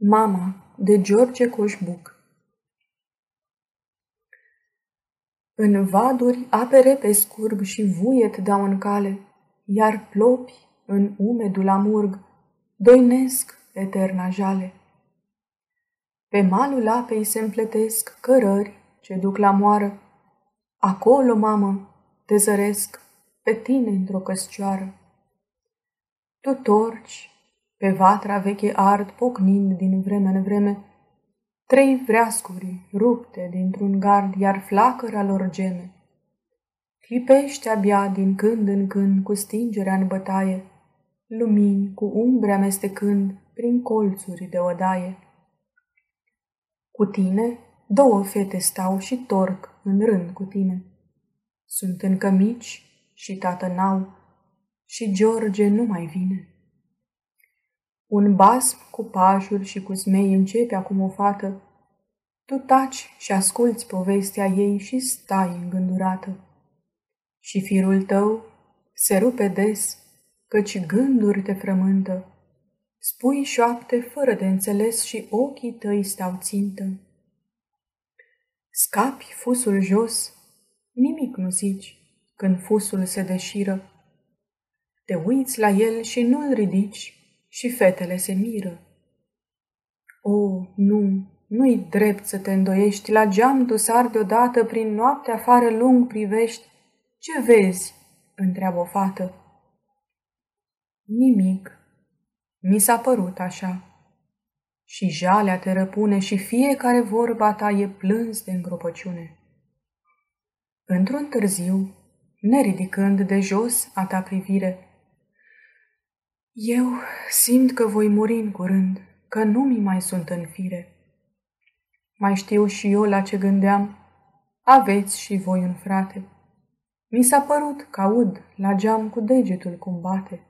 Mama de George Coșbuc În vaduri apere pe scurg și vuiet dau în cale, iar plopi în umedul amurg doinesc eterna jale. Pe malul apei se împletesc cărări ce duc la moară. Acolo, mamă, te zăresc pe tine într-o căscioară. Tu torci pe vatra veche ard, pocnind din vreme în vreme, trei vreascuri rupte dintr-un gard, iar flacăra lor geme. Clipește abia din când în când cu stingerea în bătaie, lumini cu umbre amestecând prin colțuri de odaie. Cu tine două fete stau și torc în rând cu tine. Sunt încă mici și tată n-au și George nu mai vine. Un basm cu pajuri și cu zmei începe acum o fată. Tu taci și asculți povestea ei și stai îngândurată. Și firul tău se rupe des, căci gânduri te frământă. Spui șoapte fără de înțeles și ochii tăi stau țintă. Scapi fusul jos, nimic nu zici când fusul se deșiră. Te uiți la el și nu-l ridici și fetele se miră. O, nu, nu-i drept să te îndoiești, la geam tu sar deodată, prin noapte afară lung privești. Ce vezi? întreabă o fată. Nimic. Mi s-a părut așa. Și jalea te răpune și fiecare vorba ta e plâns de îngropăciune. Într-un târziu, neridicând de jos a ta privire, eu simt că voi muri în curând, că nu mi mai sunt în fire. Mai știu și eu la ce gândeam, aveți și voi un frate. Mi s-a părut că aud la geam cu degetul cum bate.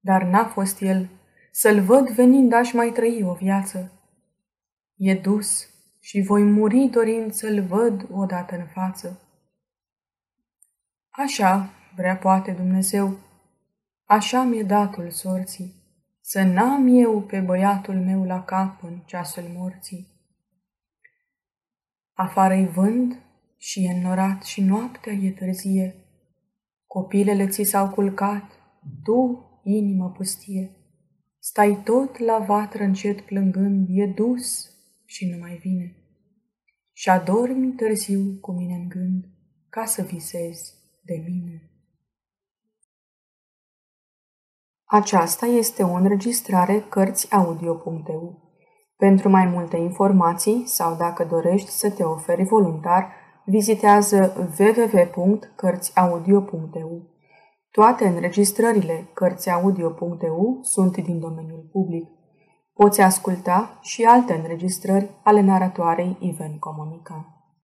Dar n-a fost el, să-l văd venind aș mai trăi o viață. E dus și voi muri dorind să-l văd odată în față. Așa vrea poate Dumnezeu, Așa mi-e datul sorții, să n-am eu pe băiatul meu la cap în ceasul morții. Afară-i vânt și e înnorat și noaptea e târzie. Copilele ți s-au culcat, tu, inimă pustie. Stai tot la vatră încet plângând, e dus și nu mai vine. Și adormi târziu cu mine în gând, ca să visezi de mine. Aceasta este o înregistrare Cărțiaudio.eu. Pentru mai multe informații sau dacă dorești să te oferi voluntar, vizitează www.cărțiaudio.eu. Toate înregistrările Cărțiaudio.eu sunt din domeniul public. Poți asculta și alte înregistrări ale naratoarei Iven Comunica.